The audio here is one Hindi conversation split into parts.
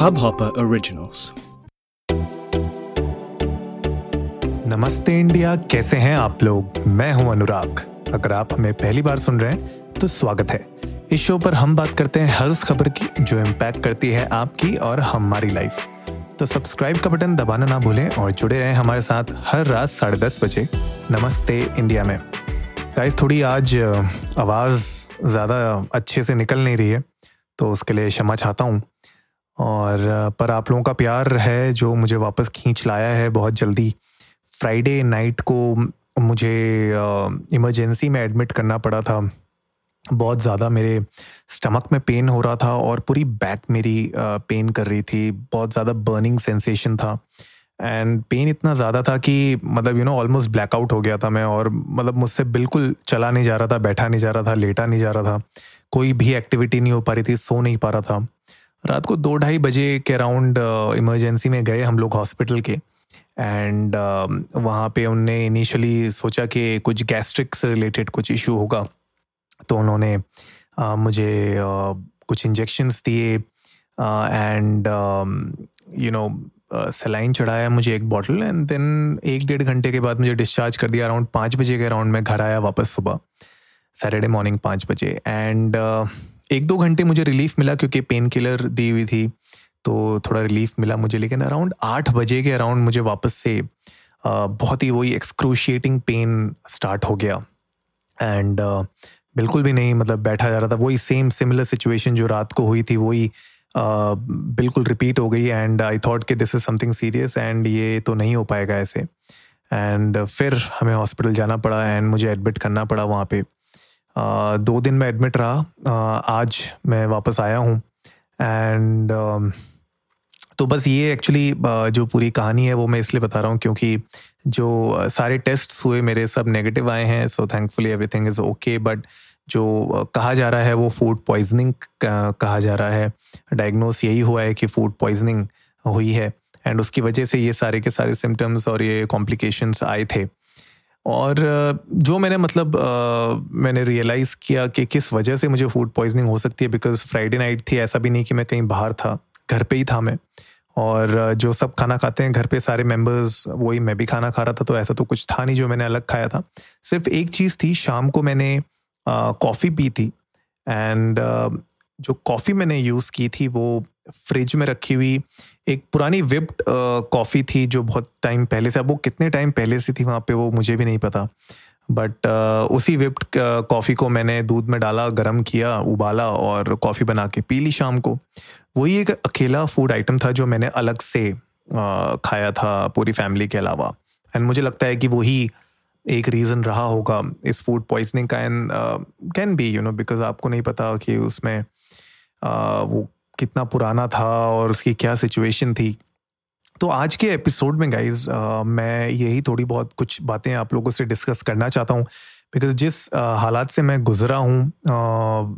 Hubhopper Originals. नमस्ते इंडिया, कैसे हैं आप लोग? मैं हूँ अनुराग। अगर आप हमें पहली बार सुन रहे हैं तो स्वागत है। इस शो पर हम बात करते हैं हर उस खबर की जो इम्पैक्ट करती है आपकी और हमारी लाइफ तो सब्सक्राइब का बटन दबाना ना भूलें और जुड़े रहें हमारे साथ हर रात साढ़े दस बजे। नमस्ते इंडिया में। गाइस थोड़ी आज आवाज़ ज़्यादा अच्छे से निकल नहीं रही है तो उसके लिए क्षमा चाहता हूँ। और पर आप लोगों का प्यार है जो मुझे वापस खींच लाया है बहुत जल्दी। फ्राइडे नाइट को मुझे इमरजेंसी में एडमिट करना पड़ा था। बहुत ज़्यादा मेरे स्टमक में पेन हो रहा था और पूरी बैक मेरी पेन कर रही थी। बहुत ज़्यादा बर्निंग सेंसेशन था। एंड पेन इतना ज़्यादा था कि मतलब यू नो ऑलमोस्ट ब्लैकआउट हो गया था मैं और मतलब मुझसे बिल्कुल चला नहीं जा रहा था, बैठा नहीं जा रहा था, लेटा नहीं जा रहा था। कोई भी एक्टिविटी नहीं हो पा रही थी, सो नहीं पा रहा था। रात को दो ढाई बजे के अराउंड इमरजेंसी में गए हम लोग हॉस्पिटल के। एंड uh, वहाँ पे उनने इनिशियली सोचा कि कुछ गैस्ट्रिक से रिलेटेड कुछ इशू होगा। तो उन्होंने uh, मुझे uh, कुछ इंजेक्शन्स दिए। एंड यू नो सलाइन चढ़ाया मुझे एक बॉटल एंड देन एक डेढ़ घंटे के बाद मुझे डिस्चार्ज कर दिया। अराउंड पाँच बजे के अराउंड मैं घर आया वापस सुबह। सैटरडे मॉर्निंग पाँच बजे। एंड एक दो घंटे मुझे रिलीफ मिला क्योंकि पेन किलर दी हुई थी तो थोड़ा रिलीफ मिला मुझे। लेकिन अराउंड आठ बजे के अराउंड मुझे वापस से बहुत ही वही एक्सक्रूशिएटिंग पेन स्टार्ट हो गया। एंड बिल्कुल भी नहीं मतलब बैठा जा रहा था। वही सेम सिमिलर सिचुएशन जो रात को हुई थी, वही बिल्कुल रिपीट हो गई। एंड आई थॉट कि this is something serious and ये तो नहीं हो पाएगा ऐसे। एंड फिर हमें हॉस्पिटल जाना पड़ा एंड मुझे एडमिट करना पड़ा वहाँ पे। दो दिन में एडमिट रहा। आज मैं वापस आया हूँ। एंड तो बस ये एक्चुअली जो पूरी कहानी है वो मैं इसलिए बता रहा हूँ क्योंकि जो सारे टेस्ट हुए, मेरे सब नेगेटिव आए हैं so thankfully everything is okay but जो कहा जा रहा है वो फ़ूड पॉइजनिंग कहा जा रहा है। डायग्नोस यही हुआ है कि फ़ूड पॉइजनिंग हुई है। एंड उसकी वजह से ये सारे के सारे सिम्टम्स और ये कॉम्प्लिकेशंस आए थे। और जो मैंने मतलब मैंने रियलाइज़ किया कि किस वजह से मुझे फ़ूड पॉइजनिंग हो सकती है बिकॉज़ फ्राइडे नाइट थी, ऐसा भी नहीं कि मैं कहीं बाहर था, घर पे ही था मैं। और जो सब खाना खाते हैं घर पे सारे मेंबर्स वही मैं भी खाना खा रहा था तो ऐसा तो कुछ था नहीं जो मैंने अलग खाया था। सिर्फ़ एक चीज़ थी, शाम को मैंने कॉफ़ी पी थी एंड जो कॉफ़ी मैंने यूज़ की थी, वो फ्रिज में रखी हुई एक पुरानी विप्ड कॉफ़ी थी जो बहुत टाइम पहले से अब वो कितने टाइम पहले से थी वहाँ पे वो मुझे भी नहीं पता। बट uh, उसी विप्ड कॉफ़ी को मैंने दूध में डाला गर्म किया उबाला और कॉफ़ी बना के पी ली शाम को। वही एक अकेला फ़ूड आइटम था जो मैंने अलग से uh, खाया था पूरी फैमिली के अलावा। एंड मुझे लगता है कि वही एक रीज़न रहा होगा इस फ़ूड पॉइजनिंग का। And can be you know because आपको नहीं पता कि उसमें uh, वो कितना पुराना था और उसकी क्या सिचुएशन थी। तो आज के एपिसोड में गाइज़ मैं यही थोड़ी बहुत कुछ बातें आप लोगों से डिस्कस करना चाहता हूँ। बिकॉज़ जिस हालात से मैं गुजरा हूँ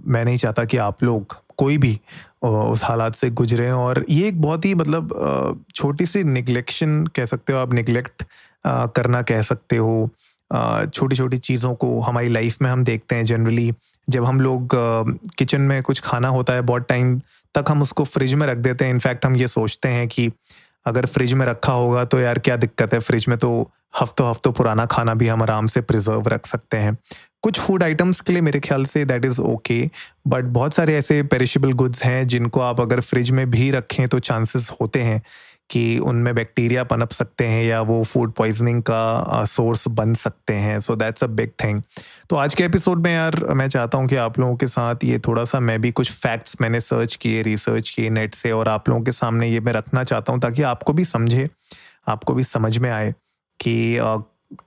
मैं नहीं चाहता कि आप लोग कोई भी उस हालात से गुजरे और ये एक बहुत ही मतलब छोटी सी निगलेक्शन कह सकते हो आप निगलेक्ट करना कह सकते हो। छोटी छोटी चीज़ों को हमारी लाइफ में हम देखते हैं जनरली जब हम लोग किचन में कुछ खाना होता है, बहुत टाइम तक हम उसको फ्रिज में रख देते हैं। इनफैक्ट हम ये सोचते हैं कि अगर फ्रिज में रखा होगा तो यार क्या दिक्कत है? फ्रिज में तो हफ्तों हफ्तों पुराना खाना भी हम आराम से प्रिजर्व रख सकते हैं। कुछ फ़ूड आइटम्स के लिए मेरे ख्याल say that is okay but बहुत सारे ऐसे पेरिशेबल गुड्स हैं जिनको आप अगर फ्रिज में भी रखें तो चांसेस होते हैं। कि उनमें बैक्टीरिया पनप सकते हैं या वो फ़ूड पॉइजनिंग का सोर्स बन सकते हैं। So that's a big thing तो आज के एपिसोड में यार, मैं चाहता हूँ कि आप लोगों के साथ ये थोड़ा सा मैं भी कुछ फैक्ट्स मैंने सर्च किए रिसर्च किए नेट से और आप लोगों के सामने ये मैं रखना चाहता हूँ ताकि आपको भी समझे, आपको भी समझ में आए कि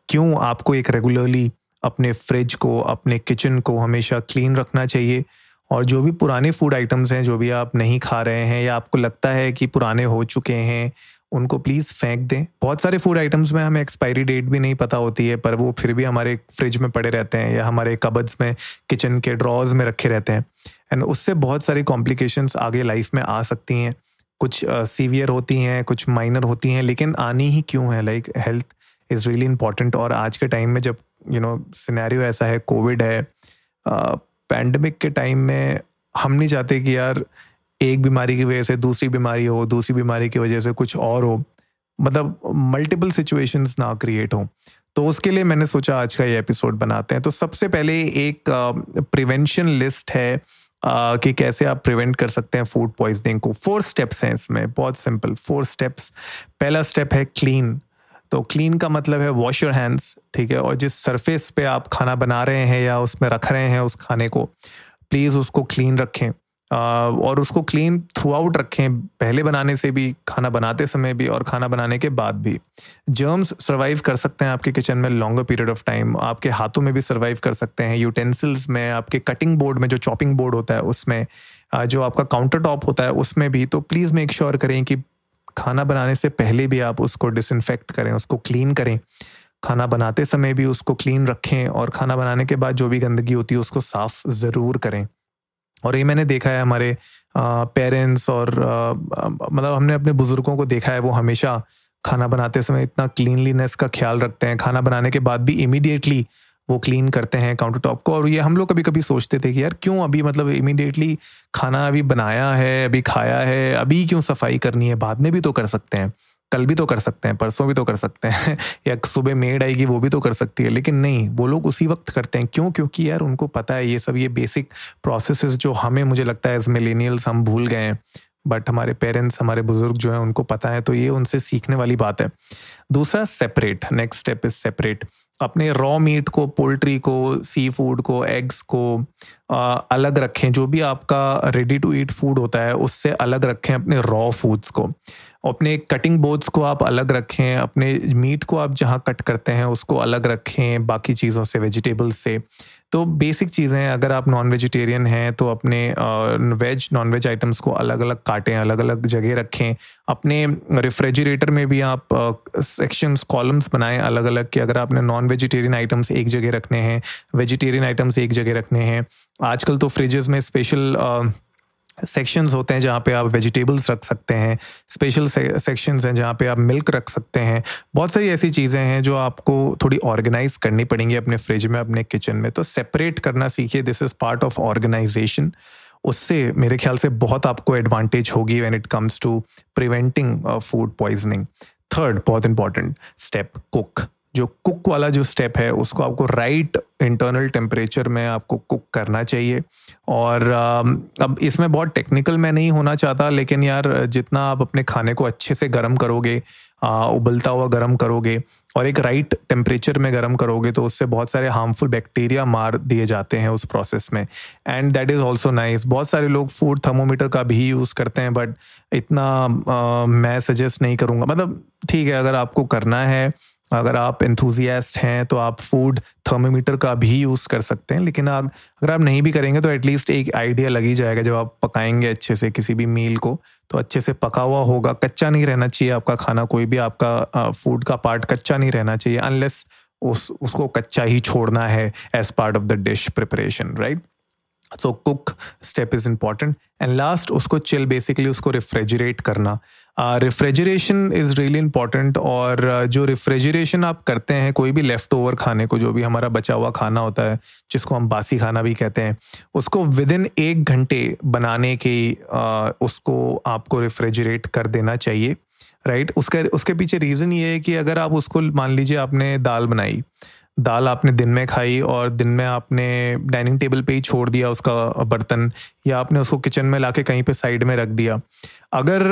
क्यों आपको एक रेगुलरली अपने फ्रिज को, अपने किचन को हमेशा क्लीन रखना चाहिए। और जो भी पुराने फ़ूड आइटम्स हैं जो भी आप नहीं खा रहे हैं या आपको लगता है कि पुराने हो चुके हैं उनको प्लीज़ फेंक दें। बहुत सारे फ़ूड आइटम्स में हमें एक्सपायरी डेट भी नहीं पता होती है पर वो फिर भी हमारे फ्रिज में पड़े रहते हैं या हमारे कबड्स में किचन के ड्रॉज में रखे रहते हैं। एंड उससे बहुत सारी कॉम्प्लिकेशंस आगे लाइफ में आ सकती हैं। कुछ सीवियर uh, होती हैं कुछ माइनर होती हैं लेकिन आनी ही क्यों है? Like health is really important और आज के टाइम में जब यू नो सिनेरियो ऐसा है कोविड है पैंडमिक के टाइम में हम नहीं चाहते कि यार एक बीमारी की वजह से दूसरी बीमारी हो दूसरी बीमारी की वजह से कुछ और हो। मतलब मल्टीपल सिचुएशंस ना क्रिएट हो। तो उसके लिए मैंने सोचा आज का ये एपिसोड बनाते हैं। तो सबसे पहले एक प्रिवेंशन लिस्ट है uh, कि कैसे आप प्रिवेंट कर सकते हैं फ़ूड पॉइजनिंग को। फोर स्टेप्स हैं इसमें बहुत सिंपल फोर स्टेप्स पहला स्टेप है क्लीन तो क्लीन का मतलब है वॉश योर हैंड्स ठीक है? और जिस सरफेस पे आप खाना बना रहे हैं या उसमें रख रहे हैं उस खाने को प्लीज़ उसको क्लीन रखें। और उसको क्लीन थ्रू आउट रखें, पहले बनाने से भी, खाना बनाते समय भी और खाना बनाने के बाद भी। जर्म्स सर्वाइव कर सकते हैं आपके किचन में लॉन्गर पीरियड ऑफ़ टाइम आपके हाथों में भी सर्वाइव कर सकते हैं यूटेंसिल्स में, आपके कटिंग बोर्ड में जो चॉपिंग बोर्ड होता है उसमें जो आपका काउंटर टॉप होता है उसमें भी तो प्लीज़ मेक श्योर करें कि खाना बनाने से पहले भी आप उसको डिसइनफेक्ट करें, उसको क्लीन करें। खाना बनाते समय भी उसको क्लीन रखें और खाना बनाने के बाद जो भी गंदगी होती है उसको साफ़ ज़रूर करें। और ये मैंने देखा है हमारे पेरेंट्स और मतलब हमने अपने बुज़ुर्गों को देखा है वो हमेशा खाना बनाते समय इतना क्लीनलीनेस का ख्याल रखते हैं। खाना बनाने के बाद भी इमीडिएटली वो क्लीन करते हैं काउंटर टॉप को। और ये हम लोग कभी कभी सोचते थे कि यार, क्यों अभी मतलब इमीडिएटली खाना अभी बनाया है, अभी खाया है, अभी क्यों सफ़ाई करनी है? बाद में भी तो कर सकते हैं। कल भी तो कर सकते हैं, परसों भी तो कर सकते हैं। या सुबह मेड आएगी, वो भी तो कर सकती है। लेकिन नहीं, वो लोग उसी वक्त करते हैं। क्यों? क्योंकि यार, उनको पता है, ये सब ये बेसिक प्रोसेस जो हमें मुझे लगता है एज मिलेनियल्स हम भूल गए हैं। बट हमारे पेरेंट्स हमारे बुज़ुर्ग जो हैं, उनको पता है तो ये उनसे सीखने वाली बात है। दूसरा separate next step is separate अपने रॉ मीट को पोल्ट्री को सी फ़ूड को एग्स को आ, अलग रखें। जो भी आपका रेडी टू ईट फ़ूड होता है उससे अलग रखें अपने रॉ फूड्स को। अपने कटिंग बोर्ड्स को आप अलग रखें अपने मीट को आप जहाँ कट करते हैं उसको अलग रखें बाकी चीज़ों से वेजिटेबल्स से। तो बेसिक चीज़ें हैं, अगर आप नॉन वेजिटेरियन हैं तो अपने वेज नॉन वेज आइटम्स को अलग अलग काटें अलग अलग जगह रखें। अपने रेफ्रिजरेटर में भी आप सेक्शंस कॉलम्स बनाएँ अलग अलग कि अगर आपने नॉन वेजिटेरियन आइटम्स एक जगह रखने हैं वेजिटेरियन आइटम्स एक जगह रखने हैं। आजकल तो फ्रिजेस में स्पेशल सेक्शंस होते हैं जहाँ पे आप वेजिटेबल्स रख सकते हैं स्पेशल सेक्शंस हैं जहाँ पे आप मिल्क रख सकते हैं। बहुत सारी ऐसी चीज़ें हैं जो आपको थोड़ी ऑर्गेनाइज करनी पड़ेंगी अपने फ्रिज में, अपने किचन में। तो सेपरेट करना सीखिए this is part of organisation उससे मेरे ख्याल से बहुत आपको एडवांटेज होगी when it comes to preventing food poisoning third बहुत इंपॉर्टेंट स्टेप कुक जो कुक वाला जो स्टेप है उसको आपको राइट इंटरनल टेम्परेचर में आपको कुक करना चाहिए। और अब इसमें बहुत टेक्निकल मैं नहीं होना चाहता लेकिन यार जितना आप अपने खाने को अच्छे से गर्म करोगे उबलता हुआ गर्म करोगे और एक राइट टेम्परेचर में गर्म करोगे तो उससे बहुत सारे हार्मफुल बैक्टीरिया मार दिए जाते हैं उस प्रोसेस में। And that is also nice बहुत सारे लोग फ़ूड थर्मोमीटर का भी यूज़ करते हैं बट इतना आ, मैं सजेस्ट नहीं करूँगा। मतलब ठीक है अगर आपको करना है अगर आप एंथुजियास्ट हैं तो आप फ़ूड थर्मोमीटर का भी यूज़ कर सकते हैं, लेकिन आप अगर आप नहीं भी करेंगे तो एटलीस्ट एक आइडिया लग ही जाएगा जब आप पकाएँगे अच्छे से किसी भी मील को तो अच्छे से पका हुआ होगा, कच्चा नहीं रहना चाहिए आपका खाना, कोई भी आपका फ़ूड का पार्ट कच्चा नहीं रहना चाहिए अनलेस उस, उसको कच्चा ही छोड़ना है as part of the dish preparation right so cook step is important and last उसको चिल बेसिकली उसको रेफ्रिजरेट करना। रेफ्रिजरेशन इज़ रियली इंपॉर्टेंट और uh, जो रेफ्रिजरेशन आप करते हैं कोई भी लेफ़्ट ओवर खाने को जो भी हमारा बचा हुआ खाना होता है जिसको हम बासी खाना भी कहते हैं उसको विद इन एक घंटे बनाने के uh, उसको आपको रेफ्रिजरेट कर देना चाहिए राइट? उसका उसके पीछे रीज़न ये है कि अगर आप उसको मान लीजिए आपने दाल बनाई दाल आपने दिन में खाई और दिन में आपने डाइनिंग टेबल पे ही छोड़ दिया उसका बर्तन या आपने उसको किचन में लाके कहीं पे साइड में रख दिया। अगर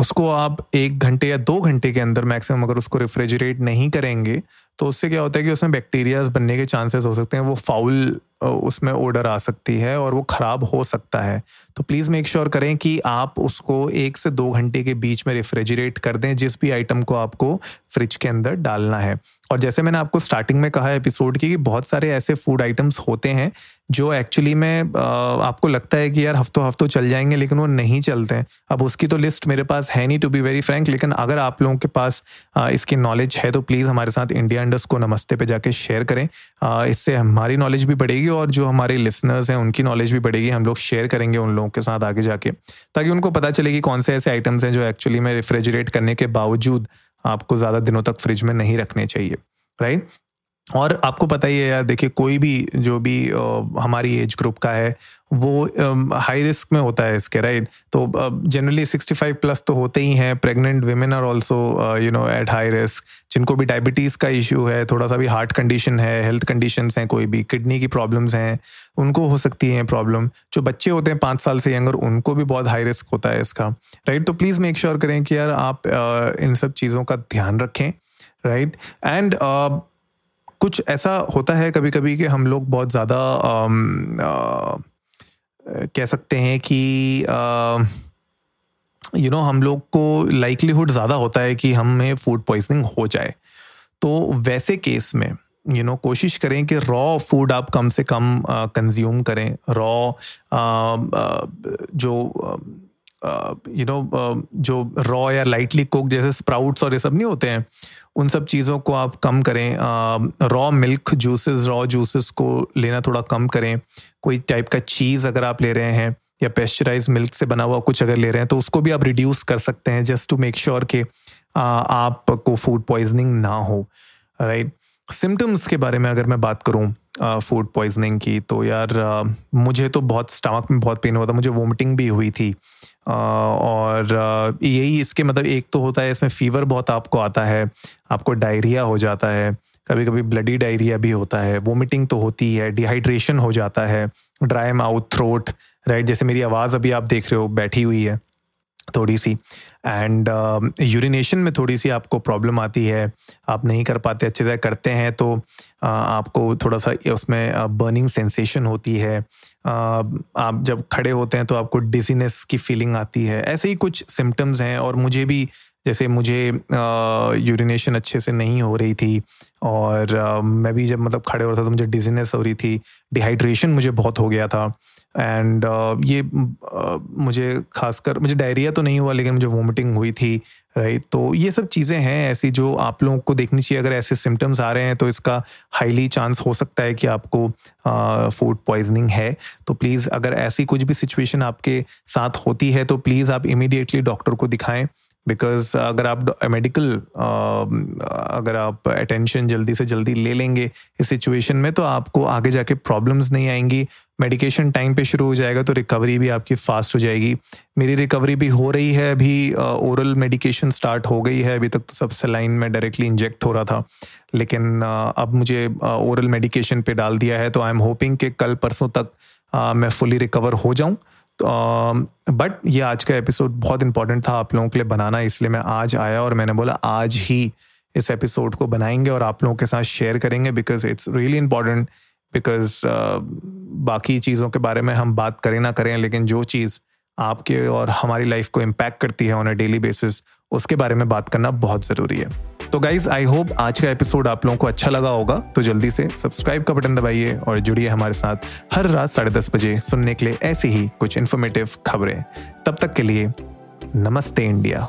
उसको आप एक घंटे या दो घंटे के अंदर मैक्सिमम अगर उसको रेफ्रिजरेट नहीं करेंगे तो उससे क्या होता है कि उसमें बैक्टीरियाज बनने के चांसेस हो सकते हैं, वो फाउल उसमें ऑर्डर आ सकती है और वो ख़राब हो सकता है। तो प्लीज़ मेक श्योर करें कि आप उसको एक से दो घंटे के बीच में रेफ्रिजरेट कर दें, जिस भी आइटम को आपको फ्रिज के अंदर डालना है। और जैसे मैंने आपको स्टार्टिंग में कहा एपिसोड की कि बहुत सारे ऐसे फ़ूड आइटम्स होते हैं जो एक्चुअली में आपको लगता है कि यार हफ्तों हफ्तों चल जाएँगे, लेकिन वो नहीं चलते हैं। अब उसकी तो लिस्ट मेरे पास है नहीं टू बी वेरी फ्रैंक लेकिन अगर आप लोगों के पास इसकी नॉलेज है तो प्लीज़ हमारे साथ इंडिया इंडस को नमस्ते पे जाके शेयर करें। इससे हमारी नॉलेज भी बढ़ेगी और जो हमारे लिसनर्स हैं, उनकी नॉलेज भी बढ़ेगी। हम लोग शेयर करेंगे उन लोगों के साथ आगे जाके, ताकि उनको पता चले कि कौन से ऐसे आइटम्स हैं, जो एक्चुअली में रेफ्रिजरेट करने के बावजूद आपको ज़्यादा दिनों तक फ्रिज में नहीं रखने चाहिए। राइट और आपको पता ही है यार, देखिए, कोई भी जो भी हमारी एज ग्रुप का है, वो हाई रिस्क में होता है इसके राइट तो जनरली सिक्सटी फाइव प्लस तो होते ही हैं। Pregnant women are also you know at high risk जिनको भी डायबिटीज़ का इश्यू है, थोड़ा सा भी हार्ट कंडीशन है हेल्थ कंडीशन हैं कोई भी किडनी की प्रॉब्लम्स हैं, उनको हो सकती है प्रॉब्लम जो बच्चे होते हैं पाँच साल से यंगर उनको भी बहुत हाई रिस्क होता है इसका राइट तो प्लीज़ मेक श्योर करें कि यार आप इन सब चीज़ों का ध्यान रखें राइट एंड कुछ ऐसा होता है कभी कभी कि हम लोग बहुत ज़्यादा कह सकते हैं कि यू नो know, हम लोग को लाइकलीहुड ज़्यादा होता है कि हमें फ़ूड पॉइजनिंग हो जाए। तो वैसे केस में यू you नो कोशिश करें कि रॉ फ़ूड आप कम से कम कंज्यूम करें। रॉ जो यू नो जो रॉ या लाइटली कुक जैसे स्प्राउट्स और ये सब नहीं होते हैं, उन सब चीज़ों को आप कम करें raw milk juices raw juices को लेना थोड़ा कम करें। कोई टाइप का चीज़ अगर आप ले रहे हैं या पेस्चराइज मिल्क से बना हुआ कुछ अगर ले रहे हैं तो उसको भी आप रिड्यूस कर सकते हैं जस्ट टू मेक श्योर कि आपको फ़ूड पॉइजनिंग ना हो राइट सिम्टम्स के बारे में अगर मैं बात करूँ फ़ूड पॉइजनिंग की तो यार मुझे तो बहुत स्टमक में बहुत पेन हुआ था, मुझे वोमिटिंग भी हुई थी। और यही इसके मतलब एक तो होता है, इसमें फीवर बहुत आपको आता है, आपको डायरिया हो जाता है कभी कभी ब्लडी डायरिया भी होता है वोमिटिंग तो होती है डिहाइड्रेशन हो जाता है ड्राई माउथ थ्रोट राइट जैसे मेरी आवाज़ अभी आप देख रहे हो, बैठी हुई है, थोड़ी सी। एंड यूरिनेशन uh, में थोड़ी सी आपको प्रॉब्लम आती है आप नहीं कर पाते अच्छे से करते हैं तो uh, आपको थोड़ा सा उसमें बर्निंग uh, सेंसेशन होती है। आप जब खड़े होते हैं तो आपको डिजीनेस की फीलिंग आती है। ऐसे ही कुछ सिम्टम्स हैं और मुझे भी जैसे मुझे यूरिनेशन अच्छे से नहीं हो रही थी और मैं भी जब मतलब खड़े हो रहा था तो मुझे डिजीनेस हो रही थी डिहाइड्रेशन मुझे बहुत हो गया था। एंड uh, ये uh, मुझे खासकर मुझे डायरिया तो नहीं हुआ लेकिन मुझे वोमिटिंग हुई थी राइट तो ये सब चीज़ें हैं ऐसी जो आप लोगों को देखनी चाहिए। अगर ऐसे सिम्टम्स आ रहे हैं तो इसका हाईली चांस हो सकता है कि आपको फ़ूड uh, पॉइजनिंग है। तो प्लीज़ अगर ऐसी कुछ भी सिचुएशन आपके साथ होती है तो प्लीज़ आप इमीडिएटली डॉक्टर को दिखाएँ। बिकॉज़ अगर आप मेडिकल अगर आप अटेंशन जल्दी से जल्दी ले लेंगे इस सिचुएशन में तो आपको आगे जाके प्रॉब्लम्स नहीं आएँगी। मेडिकेशन टाइम पे शुरू हो जाएगा तो रिकवरी भी आपकी फास्ट हो जाएगी। मेरी रिकवरी भी हो रही है अभी ओरल मेडिकेशन स्टार्ट हो गई है अभी तक तो सब सलाइन में डायरेक्टली इंजेक्ट हो रहा था। लेकिन अब मुझे ओरल मेडिकेशन पे डाल दिया है तो आई एम होपिंग कि कल परसों तक मैं फुली रिकवर हो जाऊँ। बट um, ये आज का एपिसोड बहुत इंपॉर्टेंट था आप लोगों के लिए बनाना इसलिए मैं आज आया और मैंने बोला आज ही इस एपिसोड को बनाएँगे और आप लोगों के साथ शेयर करेंगे because it's really important because बाकी चीज़ों के बारे में हम बात करें ना करें, लेकिन जो चीज़ आपके और हमारी लाइफ को इम्पैक्ट करती है ऑन अ डेली बेसिस उसके बारे में बात करना बहुत ज़रूरी है। तो गाइज़ आई होप आज का एपिसोड आप लोगों को अच्छा लगा होगा तो जल्दी से सब्सक्राइब का बटन दबाइए और जुड़िए हमारे साथ हर रात साढ़े दस बजे सुनने के लिए ऐसी ही कुछ इन्फॉर्मेटिव खबरें। तब तक के लिए नमस्ते इंडिया।